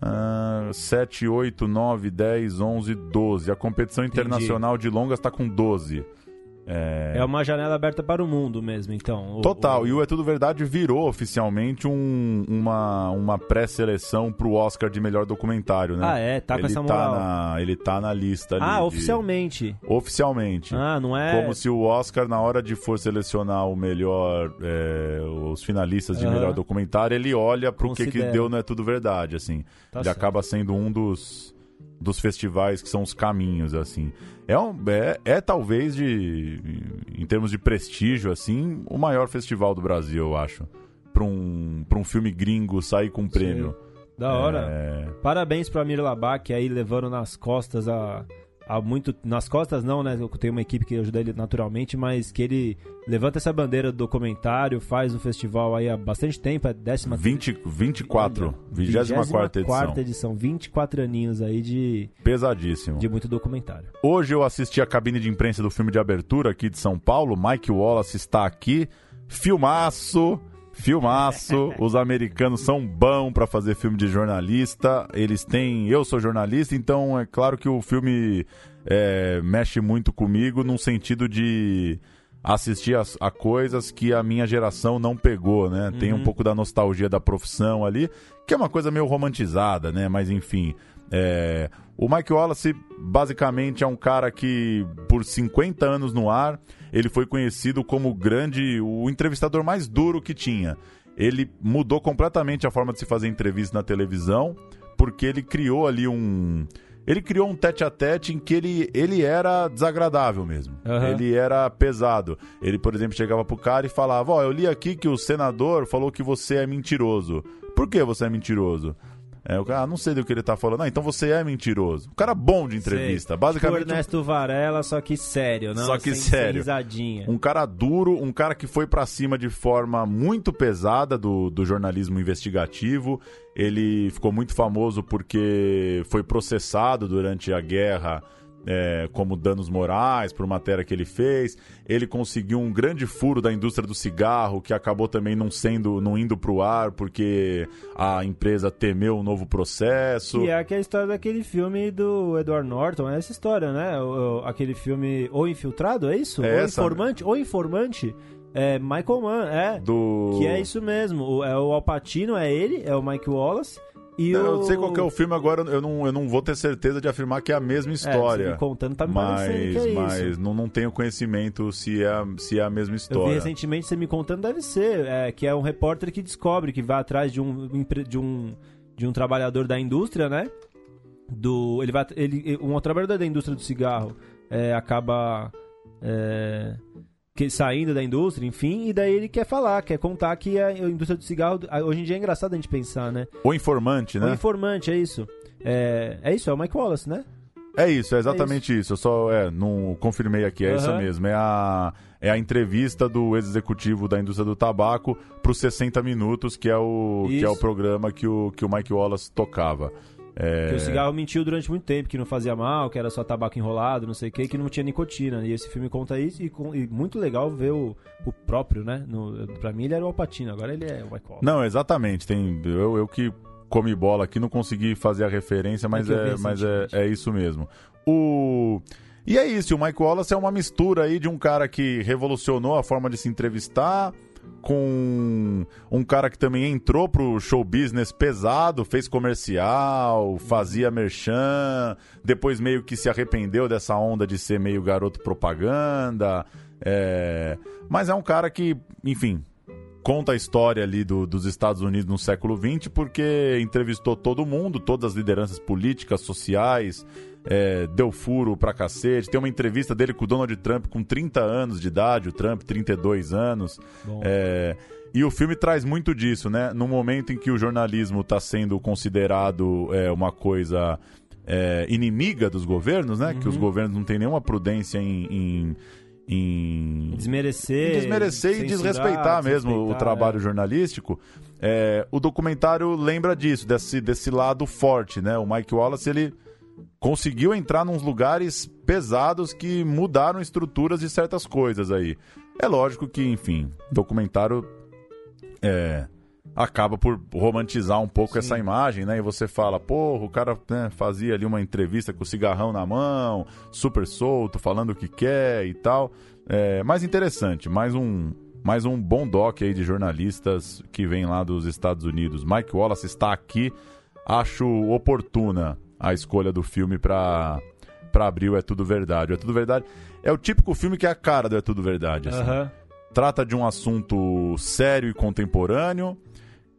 ah, 7, 8, 9, 10, 11, 12. A competição internacional de longas está com 12. É, É uma janela aberta para o mundo mesmo, então. O- Total, o- e o É Tudo Verdade virou oficialmente um- uma, uma pré-seleção pro Oscar de melhor documentário, né? Ah, é? Tá com ele essa tá moral. na Ele tá na lista ali. Ah, de- oficialmente. Oficialmente. Ah, não é. Como se o Oscar, na hora de for selecionar o melhor, é, os finalistas de Aham. melhor documentário, ele olha pro que, que Considera. deu Não É Tudo Verdade, assim. Tá ele certo. acaba sendo um dos, dos festivais que são os caminhos, assim. É, um, é, é talvez, de, em termos de prestígio, assim, o maior festival do Brasil, eu acho. Pra um, pra um filme gringo sair com um prêmio. Da hora. É, Parabéns pro Amir Labak aí levando nas costas a, a muito. Nas costas não, né? Eu tenho uma equipe que ajuda ele naturalmente, mas que ele levanta essa bandeira do documentário, faz o festival aí há bastante tempo, é décima 20, 24, 24 edição. quarta edição, 24 aninhos aí de, Pesadíssimo. de muito documentário. Hoje eu assisti a cabine de imprensa do filme de abertura aqui de São Paulo. Mike Wallace está aqui. Filmaço! Filmaço! Os americanos são bons para fazer filme de jornalista. Eles têm. Eu sou jornalista, então é claro que o filme é, mexe muito comigo num sentido de assistir a, a coisas que a minha geração não pegou, né? Tem um pouco da nostalgia da profissão ali, que é uma coisa meio romantizada, né? Mas enfim. É, o Mike Wallace basicamente é um cara que, por 50 anos no ar, ele foi conhecido como o grande, o entrevistador mais duro que tinha. Ele mudou completamente a forma de se fazer entrevista na televisão, porque ele criou ali um. Ele criou um tete a tete em que ele, ele era desagradável mesmo. Aham. Ele era pesado. Ele, por exemplo, chegava pro cara e falava: Ó, eu li aqui que o senador falou que você é mentiroso. Por que você é mentiroso? É, o cara, ah, não sei do que ele tá falando. Ah, então você é mentiroso. O cara bom de entrevista. Sei. Basicamente, Tipo Ernesto Varela, só que sério, não? Só que sem, sério. Sem um cara duro, um cara que foi pra cima de forma muito pesada do, do jornalismo investigativo. Ele ficou muito famoso porque foi processado durante a guerra é, como danos morais por matéria que ele fez. Ele conseguiu um grande furo da indústria do cigarro que acabou também não sendo, não indo pro ar porque a empresa temeu um novo processo. Que é que é a história daquele filme do Edward Norton, é essa história, né? O- o- aquele filme O Infiltrado, é isso? É o essa. Informante? O Informante? É Michael Mann, é. Do... Que é isso mesmo. O, é o Alpatino, é ele, é o Mike Wallace. E Eu não sei qual que é o filme agora, eu não, eu não vou ter certeza de afirmar que é a mesma É, história. você me contando, tá me mas parecendo que é mas não, não tenho conhecimento se é, se é a mesma Eu vi história. recentemente você me contando, deve ser, é, que é um repórter que descobre que vai atrás de um, de um, de um trabalhador da indústria, né? do ele vai ele um trabalhador da indústria do cigarro é, acaba é, que, saindo da indústria, enfim, e daí ele quer falar, quer contar que a indústria do cigarro hoje em dia é engraçado a gente pensar, né? O informante, né? O informante, é isso. É, é isso, é o Mike Wallace, né? É isso, é exatamente é isso. isso. Eu só é, não confirmei aqui, é uhum. isso mesmo. É a, é a entrevista do ex-executivo da indústria do tabaco para os 60 Minutos, que é o, que é o programa que o, que o Mike Wallace tocava. É... Que o cigarro mentiu durante muito tempo, que não fazia mal, que era só tabaco enrolado, não sei o que, que não tinha nicotina. E esse filme conta isso, e, e muito legal ver o, o próprio, né? No, pra mim ele era o Alpatino, agora ele é o Wallace. Não, exatamente. Tem, eu, eu que come bola aqui, não consegui fazer a referência, mas, é, mas é, é isso mesmo. O... E é isso, o Mike Wallace é uma mistura aí de um cara que revolucionou a forma de se entrevistar, com um cara que também entrou pro show business pesado, fez comercial, fazia merchan, depois meio que se arrependeu dessa onda de ser meio garoto propaganda. É... Mas é um cara que, enfim, conta a história ali do, dos Estados Unidos no século XX, porque entrevistou todo mundo, todas as lideranças políticas, sociais, é, deu furo pra cacete. Tem uma entrevista dele com o Donald Trump com 30 anos de idade, o Trump 32 anos. É, e o filme traz muito disso, né? No momento em que o jornalismo está sendo considerado é, uma coisa é, inimiga dos governos, né? Uhum. Que os uhum. governos não têm nenhuma prudência em, em em desmerecer, em desmerecer e desrespeitar mesmo o trabalho é. jornalístico. É, o documentário lembra disso, desse, desse lado forte, né? O Mike Wallace ele conseguiu entrar nos lugares pesados que mudaram estruturas de certas coisas aí. É lógico que, enfim, documentário é, acaba por romantizar um pouco Sim. essa imagem, né? E você fala, porra, o cara né, fazia ali uma entrevista com o cigarrão na mão, super solto, falando o que quer e tal. É, mais interessante, mais um, mais um bom doc aí de jornalistas que vem lá dos Estados Unidos. Mike Wallace está aqui. Acho oportuna a escolha do filme para para abrir o É Tudo Verdade. O É Tudo Verdade é o típico filme que é a cara do É Tudo Verdade. Assim. Uhum. Trata de um assunto sério e contemporâneo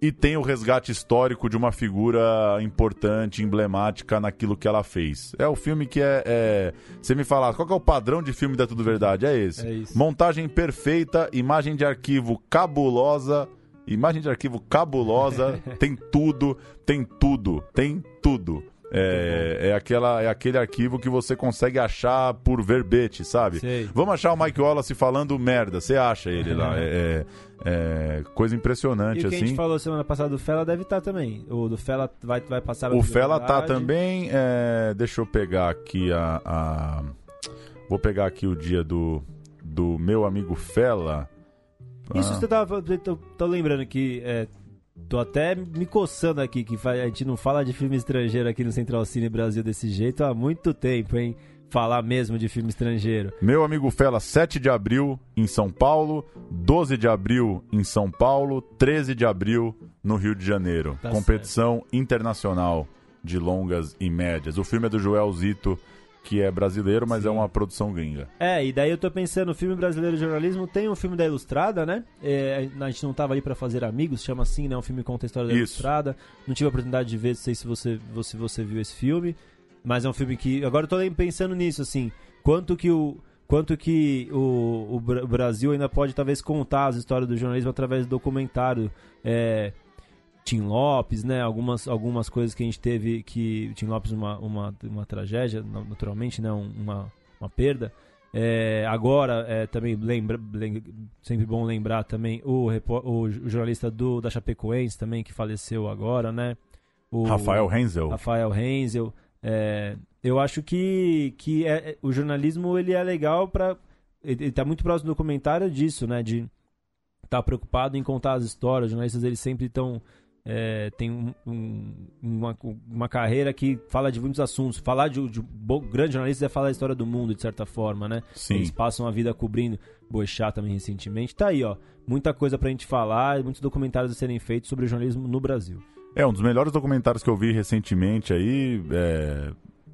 e tem o resgate histórico de uma figura importante, emblemática naquilo que ela fez. É o filme que é. é... Você me fala, qual é o padrão de filme da Tudo Verdade? É esse. É Montagem perfeita, imagem de arquivo cabulosa. Imagem de arquivo cabulosa, tem tudo, tem tudo, tem tudo. É, é, aquela, é aquele arquivo que você consegue achar por verbete, sabe? Sei. Vamos achar o Mike Wallace falando merda. Você acha ele lá. É, é, é, coisa impressionante, e o que assim. a gente falou semana passada do Fela deve estar tá também. O do Fela vai, vai passar O Fela tá também. É, deixa eu pegar aqui a, a, Vou pegar aqui o dia do, do meu amigo Fela. Isso ah. você tava. Tô, tô lembrando que é, Tô até me coçando aqui, que a gente não fala de filme estrangeiro aqui no Central Cine Brasil desse jeito há muito tempo, hein? Falar mesmo de filme estrangeiro. Meu amigo Fela, 7 de abril em São Paulo, 12 de abril em São Paulo, 13 de abril no Rio de Janeiro. Tá Competição certo. internacional de longas e médias. O filme é do Joel Zito que é brasileiro, mas é Sim. é uma produção gringa. É, e daí eu tô pensando, o filme brasileiro de jornalismo tem um filme da Ilustrada, né? É, a gente não tava ali para fazer amigos, chama assim, né? Um filme que conta a história da Isso. Ilustrada. Não tive a oportunidade de ver, não sei se você, se você viu esse filme, mas é um filme que agora eu tô pensando nisso assim, quanto que o quanto que o, o Brasil ainda pode talvez contar as histórias do jornalismo através do documentário. É, Tim Lopes, né? Algumas, algumas coisas que a gente teve que Tim Lopes uma, uma, uma tragédia, naturalmente, né? Uma, uma perda. É, agora, é, também lembra, lembra, sempre bom lembrar também o, o, jornalista do, da Chapecoense também, que faleceu agora, né? O, Rafael Renzel. Rafael Renzel. É, eu acho que, que é, é o jornalismo ele é legal para ele está muito próximo do documentário disso, né? De estar tá preocupado em contar as histórias. Os jornalistas eles sempre estão é, tem um, um, uma, uma carreira que fala de muitos assuntos. Falar de, de grande jornalista é falar da história do mundo, de certa forma, né? Sim. Eles passam a vida cobrindo Boechat também recentemente. Tá aí, ó. Muita coisa pra gente falar, muitos documentários a serem feitos sobre o jornalismo no Brasil. É, um dos melhores documentários que eu vi recentemente aí é,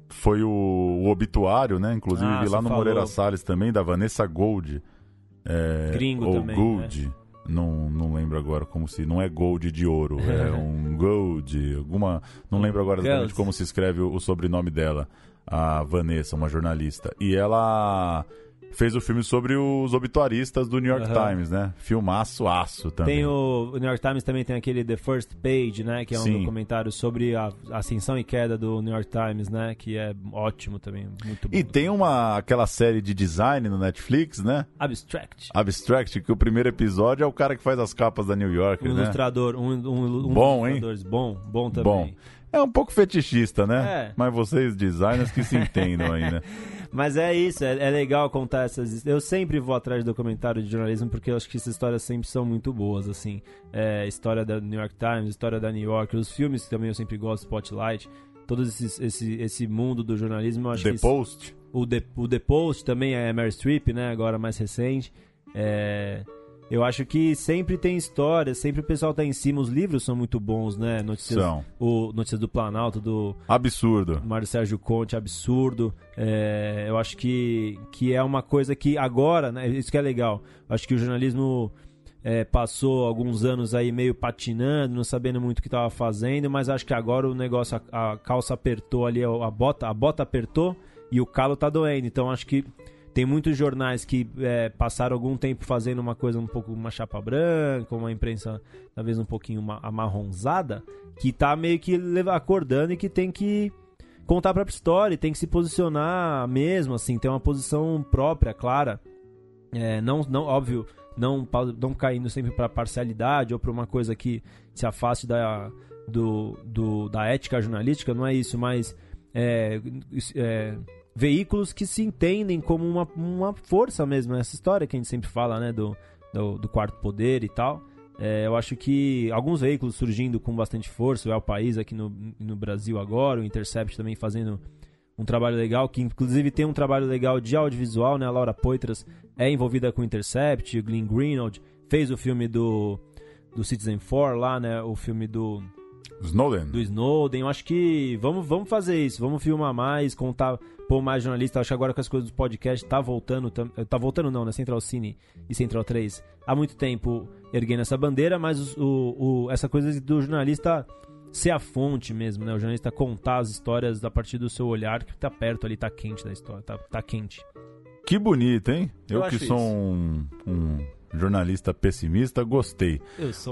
foi o, o, Obituário, né? Inclusive ah, vi lá no falou. Moreira Salles também, da Vanessa Gold. É, Gringo ou também. Gold. Né? Não, não lembro agora como se. Não é gold de ouro, é um gold. Alguma. Não lembro agora exatamente como se escreve o, o sobrenome dela. A Vanessa, uma jornalista. E ela fez o filme sobre os obituaristas do New York Aham. Times, né? Filmaço aço também. Tem o, o New York Times também tem aquele The First Page, né? Que é um Sim. documentário sobre a ascensão e queda do New York Times, né? Que é ótimo também, muito bom. E tem uma aquela série de design no Netflix, né? Abstract. Abstract, que o primeiro episódio é o cara que faz as capas da New Yorker, Um né? ilustrador, um, um, um Bom, hein? Bom, bom também. Bom. É um pouco fetichista, né? É. Mas vocês, designers, que se entendam aí, né? Mas é isso, é, é legal contar essas. Eu sempre vou atrás de documentário de jornalismo porque eu acho que essas histórias sempre são muito boas, assim. É, história da New York Times, história da New York, os filmes também eu sempre gosto, Spotlight. Todo esses, esse, esse mundo do jornalismo, eu acho The. Post. O The, o The Post também é Mary Streep, né? Agora mais recente. É, eu acho que sempre tem história, sempre o pessoal tá em cima. Os livros são muito bons, né? Notícias, São. O Notícias do Planalto, do Absurdo. Mário Sérgio Conte, absurdo. É, eu acho que, que é uma coisa que agora, né? Isso que é legal. Eu acho que o jornalismo é, passou alguns anos aí meio patinando, não sabendo muito o que estava fazendo, mas acho que agora o negócio, a, a calça apertou ali, a bota, a bota apertou e o calo tá doendo. Então acho que tem muitos jornais que é, passaram algum tempo fazendo uma coisa um pouco uma chapa branca, uma imprensa talvez um pouquinho ma- amarronzada, que tá meio que acordando e que tem que contar a própria história, tem que se posicionar mesmo, assim, ter uma posição própria, clara. É, não, não, óbvio, não, não caindo sempre para parcialidade ou para uma coisa que se afaste da, do, do- da ética jornalística, não é isso, mas é, é, veículos que se entendem como uma, uma força mesmo, essa história que a gente sempre fala, né, do, do, do quarto poder e tal. É, eu acho que alguns veículos surgindo com bastante força, o El País aqui no, no Brasil agora, o Intercept também fazendo um trabalho legal, que inclusive tem um trabalho legal de audiovisual, né? A Laura Poitras é envolvida com o Intercept, o Glenn Greenwald fez o filme do, do Citizen 4 lá, né? O filme do, Snowden. do Snowden. Eu acho que vamos, vamos fazer isso, vamos filmar mais, contar, pôr mais jornalista. Acho que agora com as coisas do podcast tá voltando, tam- tá voltando não, né? Central Cine e Central 3 há muito tempo erguendo essa bandeira, mas o, o- essa coisa do jornalista ser a fonte mesmo, né? O jornalista contar as histórias a partir do seu olhar, que tá perto ali, tá quente da história, tá, tá quente. Que bonito, hein? Eu, Eu que sou isso. um, um jornalista pessimista, gostei.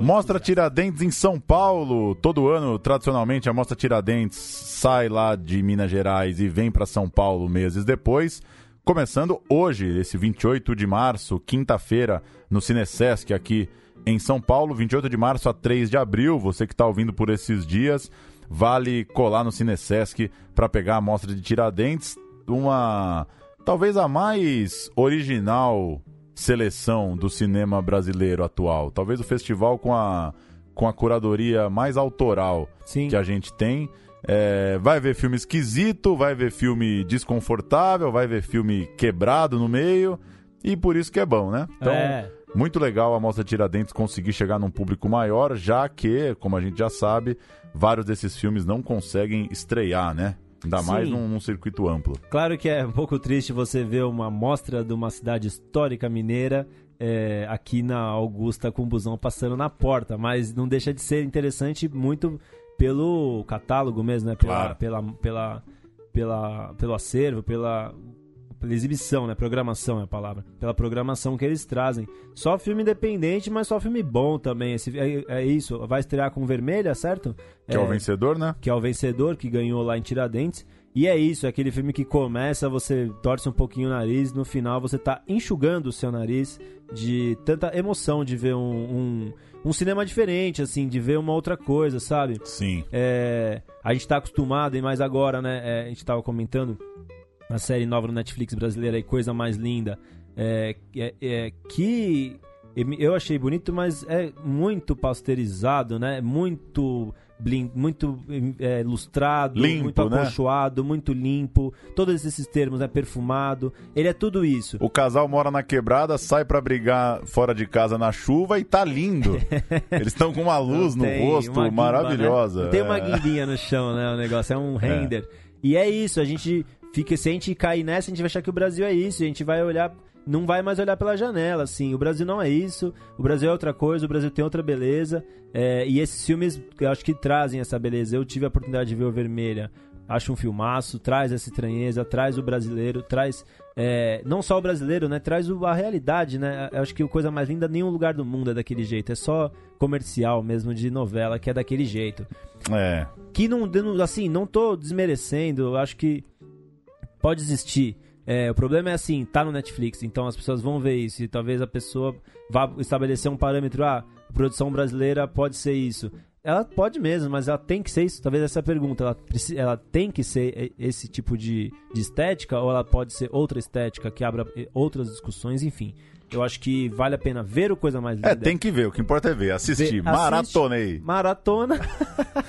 Mostra. Tiradentes em São Paulo. Todo ano, tradicionalmente, a Mostra Tiradentes sai lá de Minas Gerais e vem para São Paulo meses depois. Começando hoje, esse 28 de março, quinta-feira, no Cinesesc aqui em São Paulo, 28 de março a 3 de abril. Você que está ouvindo por esses dias, vale colar no Cinesesc para pegar a Mostra de Tiradentes. Uma. talvez a mais original seleção do cinema brasileiro atual. Talvez o festival com a, com a curadoria mais autoral Sim. que a gente tem. É, vai ver filme esquisito, vai ver filme desconfortável, vai ver filme quebrado no meio. E por isso que é bom, né? Então, É. muito legal a Mostra Tiradentes conseguir chegar num público maior, já que, como a gente já sabe, vários desses filmes não conseguem estrear, né? Ainda Sim. mais num, num circuito amplo. Claro que é um pouco triste você ver uma mostra de uma cidade histórica mineira é, aqui na Augusta com o busão passando na porta, mas não deixa de ser interessante muito pelo catálogo mesmo, né? Pela, Claro. pela, pela, pela, pelo acervo, pela, pela exibição, né? Programação é a palavra. Pela programação que eles trazem. Só filme independente, mas só filme bom também. Esse, é, é isso. Vai estrear com Vermelha, certo? Que é, o vencedor, né? que é o vencedor, que ganhou lá em Tiradentes. E é isso, é aquele filme que começa, você torce um pouquinho o nariz, no final você tá enxugando o seu nariz de tanta emoção de ver um, um, um cinema diferente, assim, de ver uma outra coisa, sabe? Sim. É, a gente tá acostumado, e mais agora, né? é, a gente tava comentando na série nova no Netflix brasileira aí, Coisa Mais Linda, é, é, é, que eu achei bonito, mas é muito pasteurizado, né? Muito blin, muito é, lustrado, Limpo, muito né? acolchoado, muito limpo. Todos esses termos, né? Perfumado. Ele é tudo isso. O casal mora na quebrada, sai pra brigar fora de casa na chuva e tá lindo. Eles estão com uma luz no rosto guimba, maravilhosa. né? Tem uma É. guimbinha no chão, né? O negócio é um render. E é isso, a gente fica, se a gente cair nessa, a gente vai achar que o Brasil é isso. A gente vai olhar não vai mais olhar pela janela, assim. O Brasil não é isso, o Brasil é outra coisa, o Brasil tem outra beleza. É, e esses filmes, eu acho que trazem essa beleza. Eu tive a oportunidade de ver o Vermelha, acho um filmaço, traz essa estranheza, traz o brasileiro, traz é, não só o brasileiro, né? Traz a realidade, né? Eu acho que a coisa mais linda, nenhum lugar do mundo é daquele jeito. É só comercial mesmo, de novela, que é daquele jeito. É. Que não, assim, não tô desmerecendo, eu acho que pode existir é, o problema é assim, tá no Netflix, então as pessoas vão ver isso e talvez a pessoa vá estabelecer um parâmetro, ah, produção brasileira pode ser isso. Ela pode mesmo, mas ela tem que ser isso. Talvez essa é a pergunta. Ela, ela tem que ser esse tipo de, de estética ou ela pode ser outra estética que abra outras discussões, enfim. Eu acho que vale a pena ver o Coisa Mais Linda. É, tem que ver, o que importa é ver, assistir. Maratona aí. Maratona.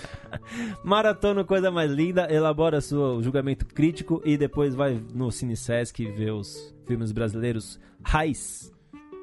Maratona Coisa Mais Linda, elabora seu julgamento crítico e depois vai no Cine Sesc ver os filmes brasileiros raiz.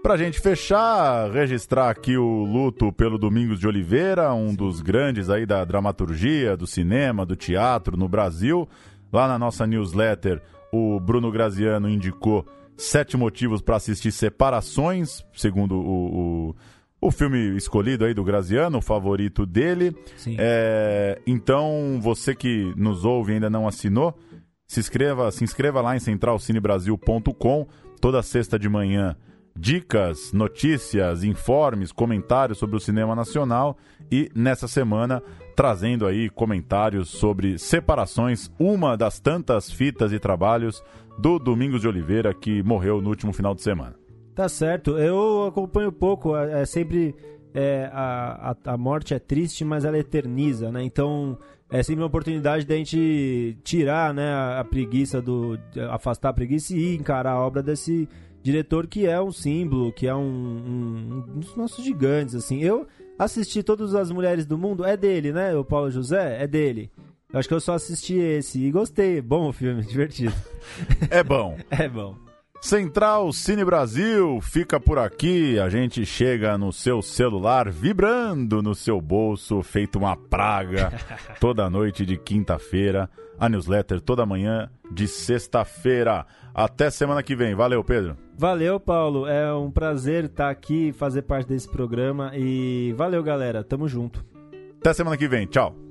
Pra gente fechar, registrar aqui o luto pelo Domingos de Oliveira, um dos grandes aí da dramaturgia, do cinema, do teatro no Brasil. Lá na nossa newsletter, o Bruno Graziano indicou Sete motivos para assistir Separações, segundo o, o, o, filme escolhido aí do Graziano, o favorito dele. É, então, você que nos ouve e ainda não assinou, se inscreva, se inscreva lá em centralcinebrasil.com toda sexta de manhã. Dicas, notícias, informes, comentários sobre o cinema nacional e nessa semana trazendo aí comentários sobre Separações, uma das tantas fitas e trabalhos do Domingos de Oliveira, que morreu no último final de semana. Tá certo. Eu acompanho pouco. É, é sempre. É, a, a, a, morte é triste, mas ela eterniza, né? Então é sempre uma oportunidade da gente tirar né, a, a preguiça, do, afastar a preguiça e encarar a obra desse diretor que é um símbolo, que é um, um, um dos nossos gigantes, assim. Eu assisti Todas as Mulheres do Mundo, é dele, né? O Paulo José, é dele. Eu acho que eu só assisti esse e gostei. Bom o filme, divertido. É bom. é bom. Central Cine Brasil fica por aqui. A gente chega no seu celular, vibrando no seu bolso, feito uma praga, toda noite de quinta-feira. A newsletter toda manhã de sexta-feira. Até semana que vem. Valeu, Pedro. Valeu, Paulo. É um prazer estar aqui, fazer parte desse programa. E valeu, galera. Tamo junto. Até semana que vem. Tchau.